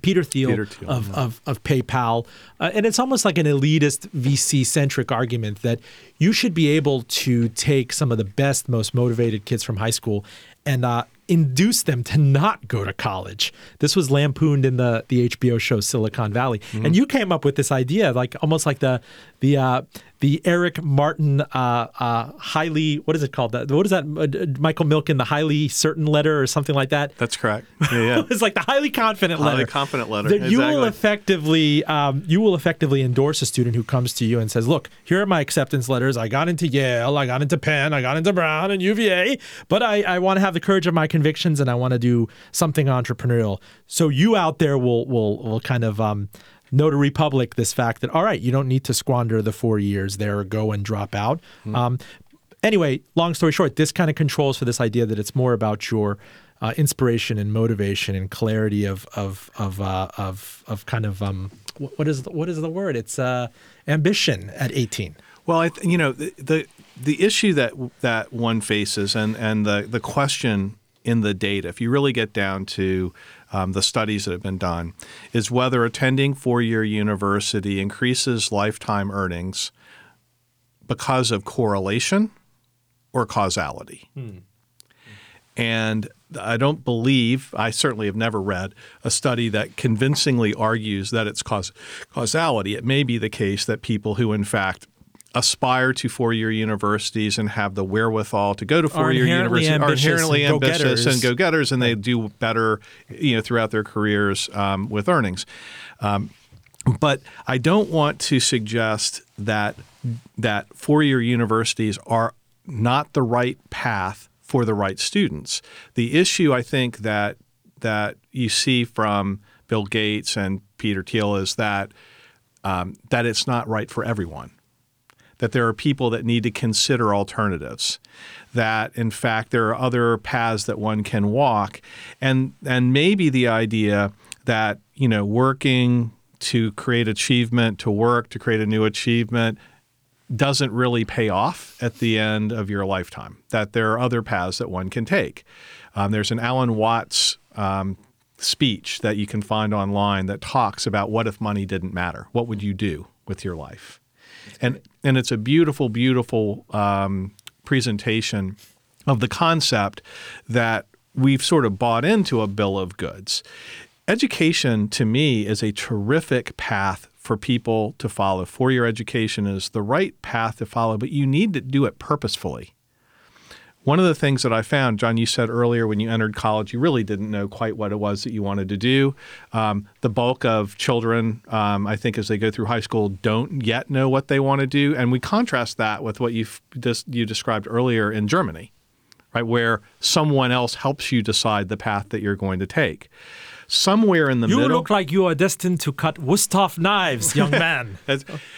Speaker 1: Peter Thiel,
Speaker 3: Peter Thiel,
Speaker 1: of, of, of PayPal. Uh, and it's almost like an elitist VC centric argument that you should be able to take some of the best, most motivated kids from high school and uh, induce them to not go to college. This was lampooned in the, the HBO show Silicon Valley. And you came up with this idea, like almost like the, the, uh, the Eric Martin uh, uh, highly what is it called? That what is that? Uh, Michael Milken, the highly certain letter or something like that.
Speaker 3: That's correct. Yeah, yeah.
Speaker 1: it's like the highly confident
Speaker 3: Highly
Speaker 1: letter.
Speaker 3: confident letter,
Speaker 1: That you will effectively um, you will effectively endorse a student who comes to you and says, "Look, here are my acceptance letters. I got into Yale, I got into Penn, I got into Brown and UVA, but I, I want to have the courage of my convictions and I want to do something entrepreneurial." So you out there will will will kind of um, know to Republic this fact that all right, you don't need to squander the four years there or go and drop out. Um, anyway, long story short, this kind of controls for this idea that it's more about your uh, inspiration and motivation and clarity of of of uh, of of kind of um, what is the, what is the word? It's uh, ambition at eighteen.
Speaker 3: Well, I th- you know the, the the issue that that one faces, and and the the question in the data, if you really get down to um, the studies that have been done, is whether attending four year university increases lifetime earnings because of correlation or causality. And I don't believe, I certainly have never read a study that convincingly argues that it's cause, causality. It may be the case that people who, in fact, aspire to four year universities and have the wherewithal to go to four year universities are inherently ambitious
Speaker 1: go-getters.
Speaker 3: and go getters, and they do better you know, throughout their careers um, with earnings. Um, but I don't want to suggest that that four-year universities are not the right path for the right students. The issue I think that that you see from Bill Gates and Peter Thiel is that um, that it's not right for everyone. That there are people that need to consider alternatives. That in fact there are other paths that one can walk, and and maybe the idea that you know working to create achievement, to work to create a new achievement, doesn't really pay off at the end of your lifetime. That there are other paths that one can take. Um, there's an Alan Watts um, speech that you can find online that talks about what if money didn't matter? What would you do with your life? And and it's a beautiful, beautiful um, presentation of the concept that we've sort of bought into a bill of goods. Education to me is a terrific path for people to follow. Four year education is the right path to follow, but you need to do it purposefully. One of the things that I found, John, you said earlier when you entered college, you really didn't know quite what it was that you wanted to do. Um, the bulk of children, um, I think, as they go through high school, don't yet know what they want to do. And we contrast that with what you you described earlier in Germany, right, where someone else helps you decide the path that you're going to take. Somewhere in the
Speaker 1: You
Speaker 3: middle, You
Speaker 1: look like you are destined to cut Wusthof knives, young man.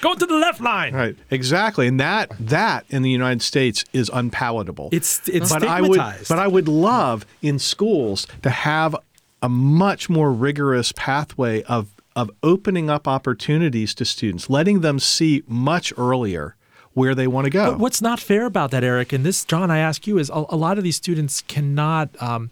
Speaker 1: Go to the left line.
Speaker 3: Right, exactly, and that that in the United States is unpalatable.
Speaker 1: It's it's
Speaker 3: but I would,
Speaker 1: stigmatized.
Speaker 3: but I would love in schools to have a much more rigorous pathway of of opening up opportunities to students, letting them see much earlier where they want to go.
Speaker 1: But what's not fair about that, Eric, and this, John, I ask you, is a, a lot of these students cannot um,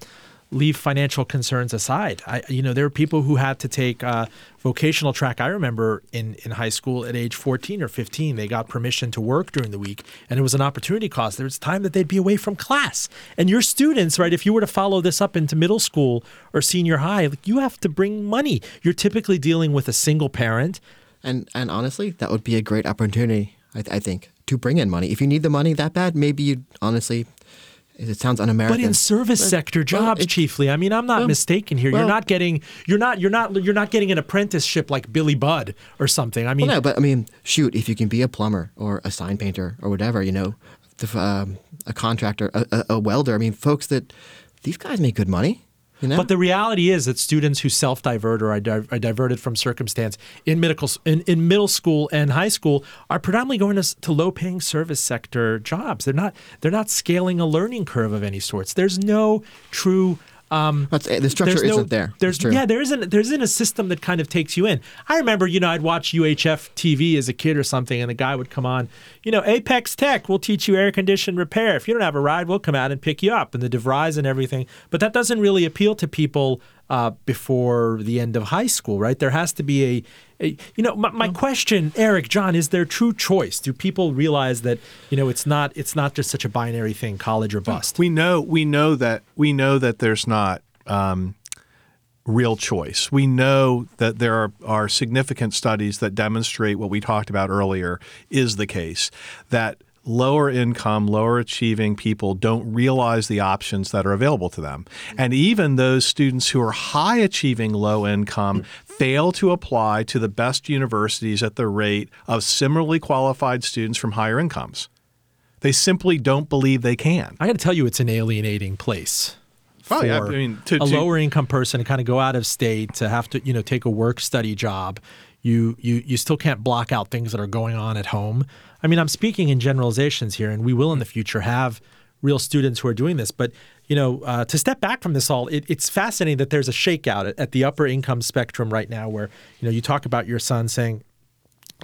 Speaker 1: leave financial concerns aside. I, you know, there are people who had to take uh, vocational track. I remember in, in high school at age 14 or 15, they got permission to work during the week, and it was an opportunity cost. There was time that they'd be away from class. And your students, right, if you were to follow this up into middle school or senior high, like, you have to bring money. You're typically dealing with a single parent.
Speaker 2: And and honestly, that would be a great opportunity. I, I think to bring in money. If you need the money that bad, maybe you honestly. It sounds un-American.
Speaker 1: But in service
Speaker 2: But-
Speaker 1: sector jobs,
Speaker 2: it-
Speaker 1: chiefly. I mean, I'm not
Speaker 2: well,
Speaker 1: mistaken here. you're not getting you're not you're not you're not getting an apprenticeship like Billy Budd or something. I mean,
Speaker 2: Well, no, but I mean, shoot, if you can be a plumber or a sign painter or whatever, you know, the, um, a contractor, a, a, a welder. I mean, folks that these guys make good money. You know,
Speaker 1: But the reality is that students who self-divert or are, di- are diverted from circumstance in medical in, in middle school and high school are predominantly going to, to low-paying service sector jobs. They're not they're not scaling a learning curve of any sorts. There's no true Um,
Speaker 2: That's, eh, the structure
Speaker 1: no,
Speaker 2: isn't there.
Speaker 1: There's yeah, there isn't there isn't a system that kind of takes you in. I remember, you know, I'd watch UHF TV as a kid or something, and the guy would come on, you know, Apex Tech will teach you air condition repair. If you don't have a ride, we'll come out and pick you up, and the DeVries and everything. But that doesn't really appeal to people uh, before the end of high school, right? There has to be a, a you know, my, my question, Eric, John, is there true choice? Do people realize that you know it's not it's not just such a binary thing, college or bust?
Speaker 3: We know we know that we know that there's not um, real choice. We know that there are, are significant studies that demonstrate what we talked about earlier is the case that lower income, lower achieving people don't realize the options that are available to them. And even those students who are high achieving low income fail to apply to the best universities at the rate of similarly qualified students from higher incomes. They simply don't believe they can.
Speaker 1: I got to tell you, it's an alienating place. For
Speaker 3: I mean, to-
Speaker 1: a
Speaker 3: to-
Speaker 1: lower income person to kind of go out of state to have to you know take a work study job you you you still can't block out things that are going on at home i mean i'm speaking in generalizations here and we will in the future have real students who are doing this but you know uh, to step back from this all it, it's fascinating that there's a shakeout at, at the upper income spectrum right now where you know you talk about your son saying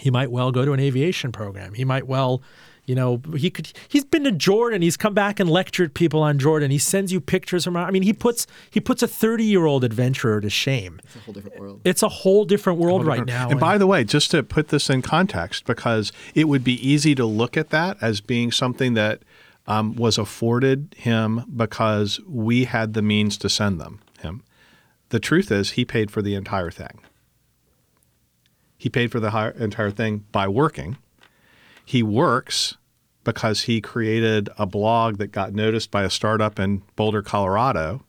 Speaker 1: he might well go to an aviation program. He might well, you know, he could. He's been to Jordan. He's come back and lectured people on Jordan. He sends you pictures from. I mean, he puts he puts a thirty year old adventurer to shame.
Speaker 2: It's a whole different world.
Speaker 1: It's a whole different world right now.
Speaker 3: And by the way, just to put this in context, because it would be easy to look at that as being something that um, was afforded him because we had the means to send them him. The truth is, he paid for the entire thing. He paid for the entire thing by working. He works because he created a blog that got noticed by a startup in Boulder, Colorado,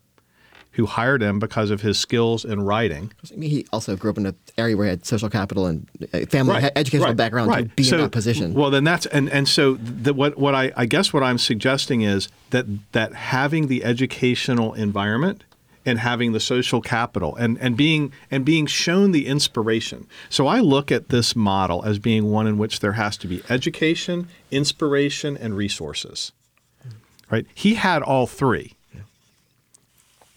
Speaker 3: who hired him because of his skills in writing.
Speaker 2: I mean, he also grew up in an area where he had social capital and uh, family he- educational
Speaker 3: right,
Speaker 2: background to be
Speaker 3: So-
Speaker 2: in that position.
Speaker 3: Well, then that's and and so the, what what I I guess what I'm suggesting is that that having the educational environment and having the social capital and and being and being shown the inspiration. So I look at this model as being one in which there has to be education, inspiration, and resources. Right? He had all three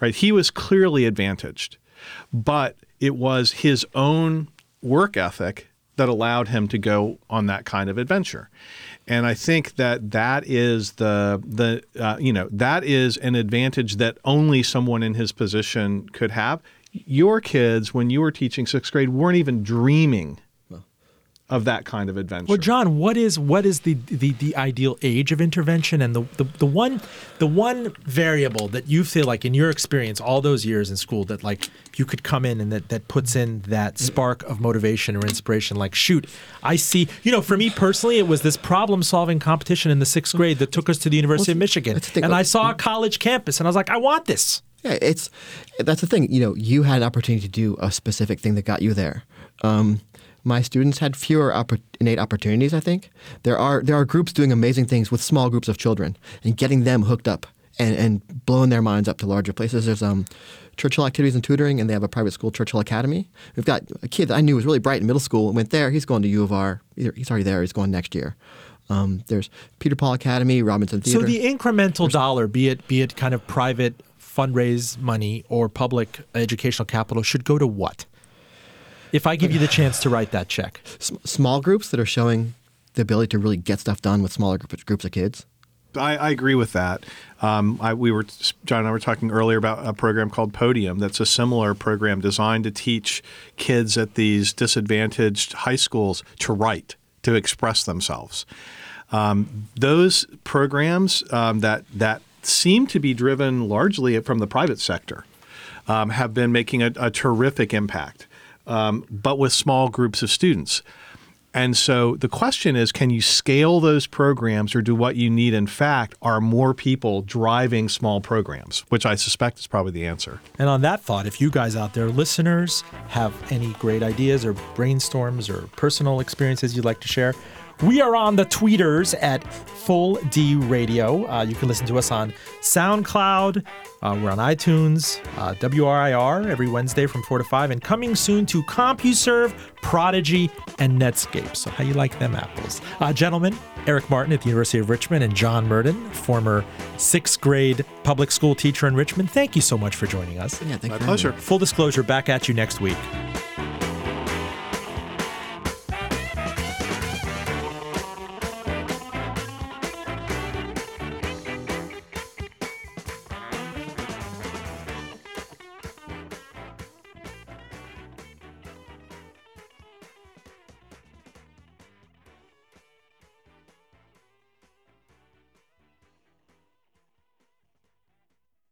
Speaker 3: right? He was clearly advantaged, but it was his own work ethic that allowed him to go on that kind of adventure. And I think that that is the the uh, you know that is an advantage that only someone in his position could have. Your kids, when you were teaching sixth grade, weren't even dreaming of that kind of adventure.
Speaker 1: Well, John, what is what is the the, the ideal age of intervention and the, the the one the one variable that you feel like in your experience all those years in school that like you could come in and that that puts in that spark of motivation or inspiration like shoot I see you know for me personally it was this problem solving competition in the sixth grade that took us to the University of Michigan
Speaker 2: that's the
Speaker 1: and I saw a college campus and I was like I want this
Speaker 2: Yeah, it's that's the thing. You know, you had an opportunity to do a specific thing that got you there. Um, my students had fewer oppor- innate opportunities. I think there are there are groups doing amazing things with small groups of children and getting them hooked up and, and blowing their minds up to larger places. There's um, Church Hill Activities and Tutoring, and they have a private school, Church Hill Academy. We've got a kid that I knew was really bright in middle school and went there. He's going to U of R. He's already there. He's going next year. Um, there's Peter Paul Academy, Robinson Theater.
Speaker 1: So the incremental dollar, be it be it kind of private fundraise money or public educational capital, should go to what? If I give you the chance to write that check,
Speaker 2: S- small groups that are showing the ability to really get stuff done with smaller group, groups of kids.
Speaker 3: I, I agree with that. Um, I, we were John and I were talking earlier about a program called Podium. That's a similar program designed to teach kids at these disadvantaged high schools to write, to express themselves. Um, those programs um, that that seem to be driven largely from the private sector um, have been making a, a terrific impact, um, but with small groups of students. And so the question is can you scale those programs, or do what you need, in fact, are more people driving small programs, which I suspect is probably the answer.
Speaker 1: and on that thought, if you guys out there, listeners, have any great ideas or brainstorms or personal experiences you'd like to share, We are on the tweeters at Full D Radio. Uh, you can listen to us on SoundCloud. Uh, we're on iTunes, uh, WRIR every Wednesday from 4 to 5, and coming soon to CompuServe, Prodigy, and Netscape. So, how you like them apples? Uh, gentlemen, Eric Martin at the University of Richmond and John Murden, former sixth grade public school teacher in Richmond, thank you so much for joining us.
Speaker 2: Yeah, thank
Speaker 3: My
Speaker 2: you for me.
Speaker 3: pleasure.
Speaker 1: Full disclosure, back at you next week.